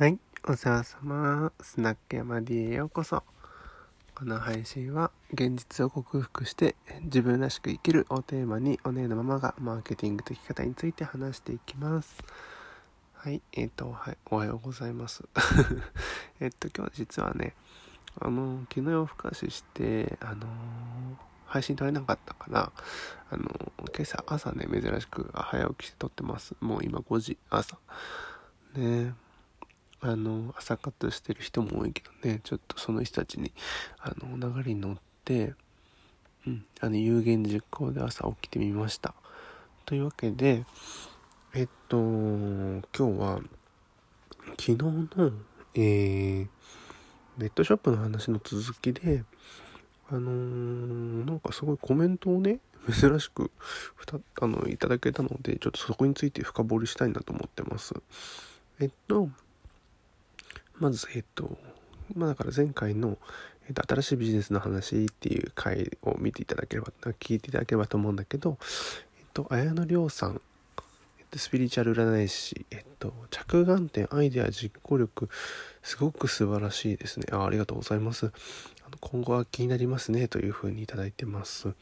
はい、お世話様。スナック山 D へようこそ。この配信は現実を克服して自分らしく生きるをテーマにお姉のママがマーケティングと生き方について話していきます。はい、えっ、と、はい、おはようございます。えっと、今日実はね、あの、昨日夜更かしして、あの配信撮れなかったから、あの今朝朝ね、珍しく早起きして撮ってます。もう今5時、朝。ねあの朝活してる人も多いけどねちょっとその人たちにあの流れに乗って、うん、あの有言実行で朝起きてみました。というわけでえっと今日は昨日のえー、ネットショップの話の続きであのーなんかすごいコメントをね珍しくふたあのいただけたのでちょっとそこについて深掘りしたいなと思ってます。えっとまず、えっと、まあだから前回の、えっと、新しいビジネスの話っていう回を見ていただければ、聞いていただければと思うんだけど、えっと、綾野亮さん、えっと、スピリチュアル占い師、えっと、着眼点、アイデア、実行力、すごく素晴らしいですね。あありがとうございます。今後は気になりますね、というふうにいただいてます。あ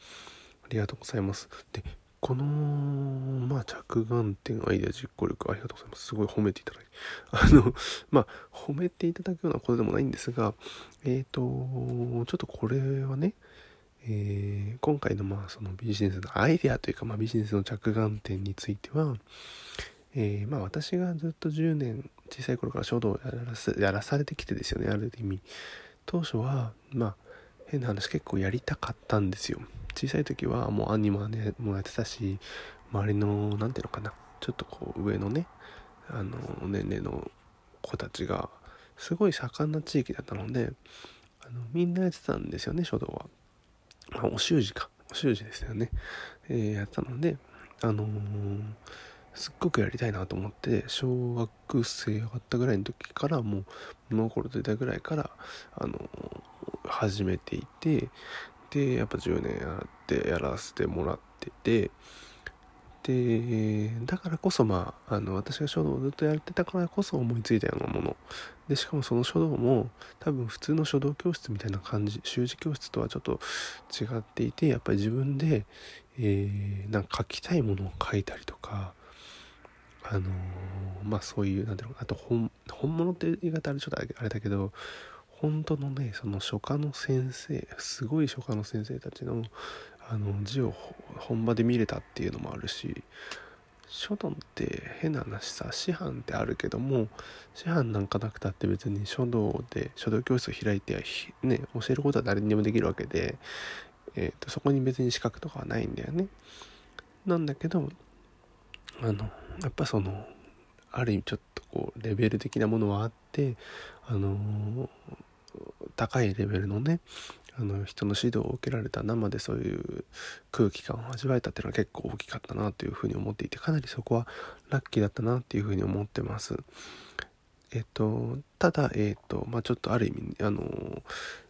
りがとうございます。で、この、まあ、着眼点、アイデア、実行力、ありがとうございます。すごい褒めていただいて。あの、まあ、褒めていただくようなことでもないんですが、えっ、と、ちょっとこれはね、えー今回のまあそのビジネスのアイデアというか、まあ、ビジネスの着眼点については、えーまあ、私がずっと10年小さい頃から書道をやらさやらされてきてですよねある意味当初はまあ変な話結構やりたかったんですよ小さい時はもう兄も姉もやってたし周りの何ていうのかなちょっとこう上のねあの年齢の子たちがすごい盛んな地域だったのであのみんなやってたんですよね書道は。まあ、お習字かお習字ですよね、えーやってたのであのーすっごくやりたいなと思って小学生上がったぐらいの時からもう物心ついたぐらいからあのー始めていてでやっぱ10年やってやらせてもらっててでだからこそまああの私が書道をずっとやってたからこそ思いついたようなもの。でしかもその書道も多分普通の書道教室みたいな感じ習字教室とはちょっと違っていてやっぱり自分で、えーなんか書きたいものを書いたりとかあのーまあそういうなんていうのあと本本物って言い方あれちょっとあれだけど本当のねその書家の先生すごい書家の先生たちのあの字を本場で見れたっていうのもあるし書道って変な話さ師範ってあるけども師範なんかなくたって別に書道で書道教室を開いてひね教えることは誰にでもできるわけで、えーとそこに別に資格とかはないんだよね。なんだけどあのやっぱそのある意味ちょっとこうレベル的なものはあってあのー高いレベルのねあの人の指導を受けられた生でそういう空気感を味わえたっていうのは結構大きかったなというふうに思っていてかなりそこはラッキーだったなっていうふうに思ってます。えっとただえっとまあちょっとある意味あの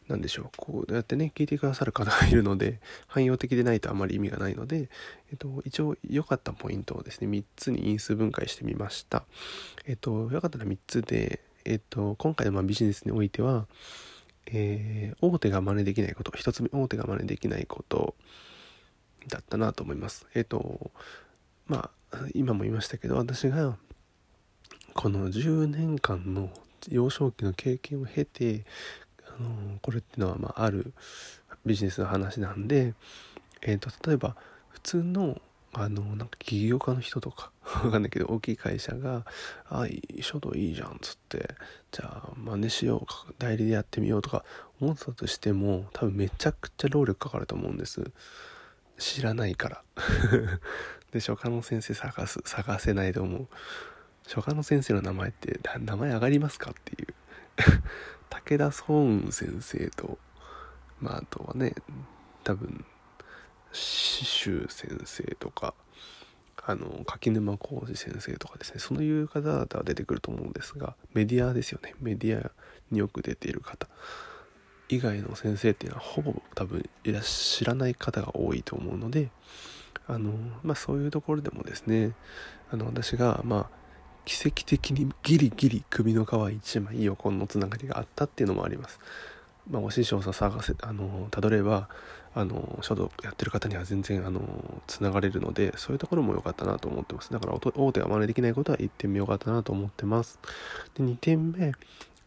なんでしょうこうやってね聞いてくださる方がいるので汎用的でないとあまり意味がないので、えっと、一応良かったポイントをですね3つに因数分解してみました。えっと良かったのは3つで、えっと、今回のまあビジネスにおいてはえー大手が真似できないこと一つ目大手が真似できないことだったなと思います。えっ、とまあ今も言いましたけど私がこの10年間の幼少期の経験を経てあのこれっていうのは、まあ、あるビジネスの話なんで、えー、と例えば普通のあのなんか起業家の人とか わかんないけど大きい会社が「あい書道いいじゃん」っつって「じゃあ真似しようか代理でやってみよう」とか思ってたとしても多分めちゃくちゃ労力かかると思うんです。知らないから。で書家の先生探す探せないと思う。書家の先生の名前って名前上がりますかっていう。武田壮雲先生とまああとはね多分刺繍先生とかあの柿沼浩二先生とかですねそういう方々は出てくると思うんですがメディアですよねメディアによく出ている方以外の先生っていうのはほぼ多分いら知らない方が多いと思うのであの、まあ、そういうところでもですねあの私がまあ奇跡的にギリギリ首の皮一枚横のつながりがあったっていうのもあります。まあ、お師匠さん探せあのたどればあの書道やってる方には全然つながれるのでそういうところも良かったなと思ってます。だから大手が真似できないことは1点目良かったなと思ってます。で2点目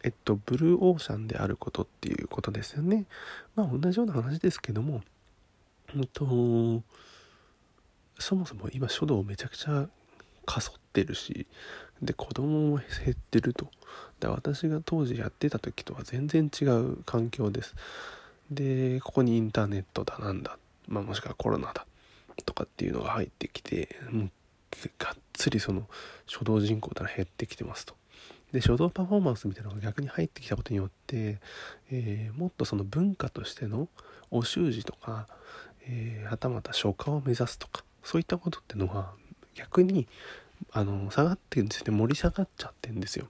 えっとブルーオーシャンであることっていうことですよね。まあ同じような話ですけどもうんとそもそも今書道めちゃくちゃかそってるしで子供も減ってると。で私が当時やってた時とは全然違う環境です。でここにインターネットだなんだ、まあ、もしくはコロナだとかっていうのが入ってきてもうがっつりその書道人口ってのは減ってきてますと。で書道パフォーマンスみたいなのが逆に入ってきたことによって、えー、もっとその文化としてのお習字とか、えー、はたまた書家を目指すとかそういったことってのは逆にあの下がってるんですよね盛り下がっちゃってんですよ。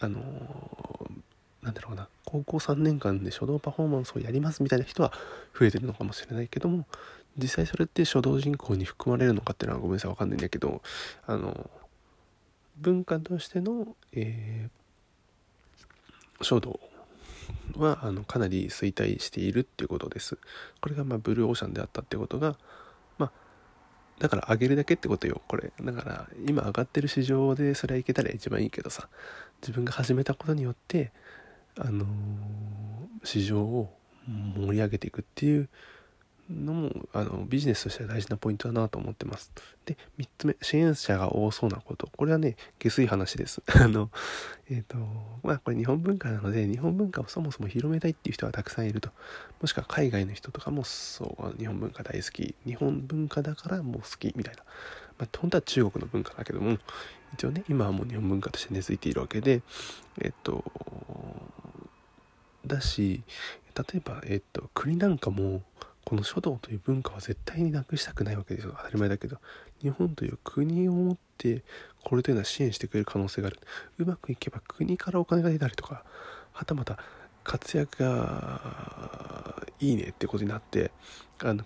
あのなんだろうな高校3年間で書道パフォーマンスをやりますみたいな人は増えてるのかもしれないけども実際それって書道人口に含まれるのかっていうのはごめんなさい分かんないんだけどあの文化としての、えー、書道はあのかなり衰退しているっていうことです。これがまブルーオーシャンであったってことがまあだから上げるだけってことよこれだから今上がってる市場でそれはいけたら一番いいけどさ自分が始めたことによってあのー、市場を盛り上げていくっていうのもあのビジネスとしては大事なポイントだなと思ってます。で3つ目支援者が多そうなこと。これはね下水話です。あのえっ、ー、とまあこれ日本文化なので日本文化をそもそも広めたいっていう人はたくさんいると。もしくは海外の人とかもそう日本文化大好き。日本文化だからもう好きみたいな、まあ、本当は中国の文化だけども一応ね今はもう日本文化として根付いているわけでえっ、ー、とだし例えば、えっ、と国なんかもこの書道という文化は絶対になくしたくないわけですよ。当たり前だけど。日本という国を持ってこれというのは支援してくれる可能性がある。うまくいけば国からお金が出たりとかはたまた活躍がいいねってことになってあの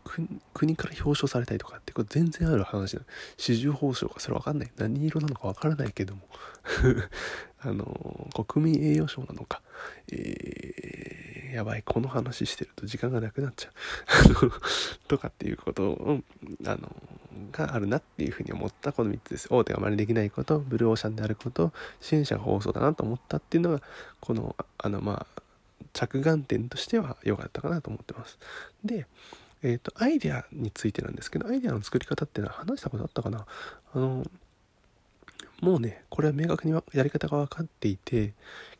国から表彰されたりとかってこれ全然ある話なの。四十報奨かそれ分かんない。何色なのか分からないけども。あの国民栄誉賞なのか、えー、やばい。この話してると時間がなくなっちゃう。とかっていうことをあのがあるなっていうふうに思った。この3つです。大手が真似できないことブルーオーシャンであること支援者が放送だなと思ったっていうのがこのあのまあ着眼点としては良かったかなと思ってます。で、えっ、ー、と、アイデアについてなんですけど、アイデアの作り方っていうのは話したことあったかなあの、もうね、これは明確にやり方が分かっていて、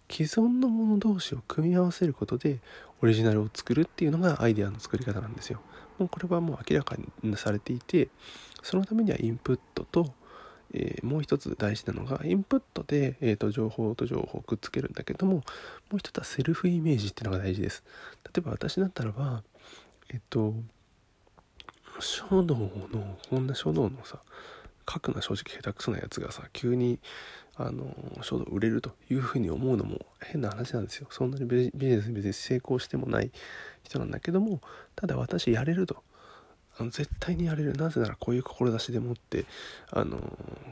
既存のもの同士を組み合わせることでオリジナルを作るっていうのがアイデアの作り方なんですよ。もうこれはもう明らかにされていて、そのためにはインプットと、えー、もう一つ大事なのがインプットで、えーと、情報と情報をくっつけるんだけどももう一つはセルフイメージっていうのが大事です。例えば私だったらばえっ、ー、と書道のこんな書道のさ書くのは正直下手くそなやつがさ急にあの書道売れるというふうに思うのも変な話なんですよ。そんなにビジネス別に成功してもない人なんだけどもただ私やれると。絶対にやれる。なぜならこういう志でもってあの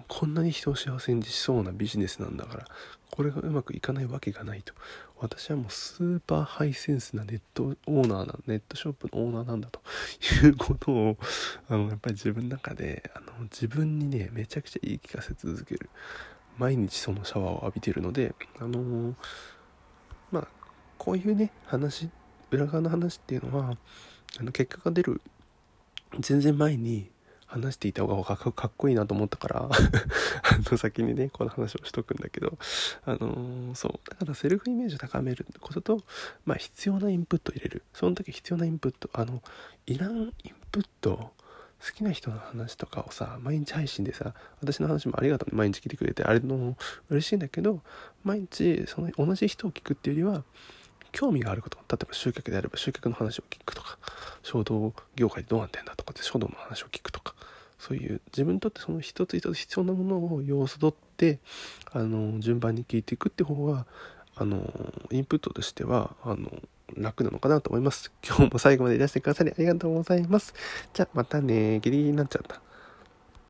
こんなに人を幸せにしそうなビジネスなんだからこれがうまくいかないわけがないと。私はもうスーパーハイセンスなネットオーナーなネットショップのオーナーなんだということをあのやっぱり自分の中であの自分にねめちゃくちゃ言い聞かせ続ける。毎日そのシャワーを浴びてるのであのまあこういうね話裏側の話っていうのはあの結果が出る全然前に話していた方がかっこいいなと思ったからあの先にねこの話をしとくんだけどあのー、そうだからセルフイメージを高めることとまあ必要なインプットを入れる。その時必要なインプットあのいらんインプット好きな人の話とかをさ毎日配信でさ私の話もありがとう毎日聞いてくれてあれの嬉しいんだけど毎日その同じ人を聞くっていうよりは興味があること例えば集客であれば集客の話を聞くとか衝動業界でどうなってんだとかって衝動の話を聞くとかそういう自分にとってその一つ一つ必要なものを要素取ってあの順番に聞いていくって方があのインプットとしてはあの楽なのかなと思います。今日も最後までいらしてくださりありがとうございます。じゃあまたね。ギリギリになっちゃった。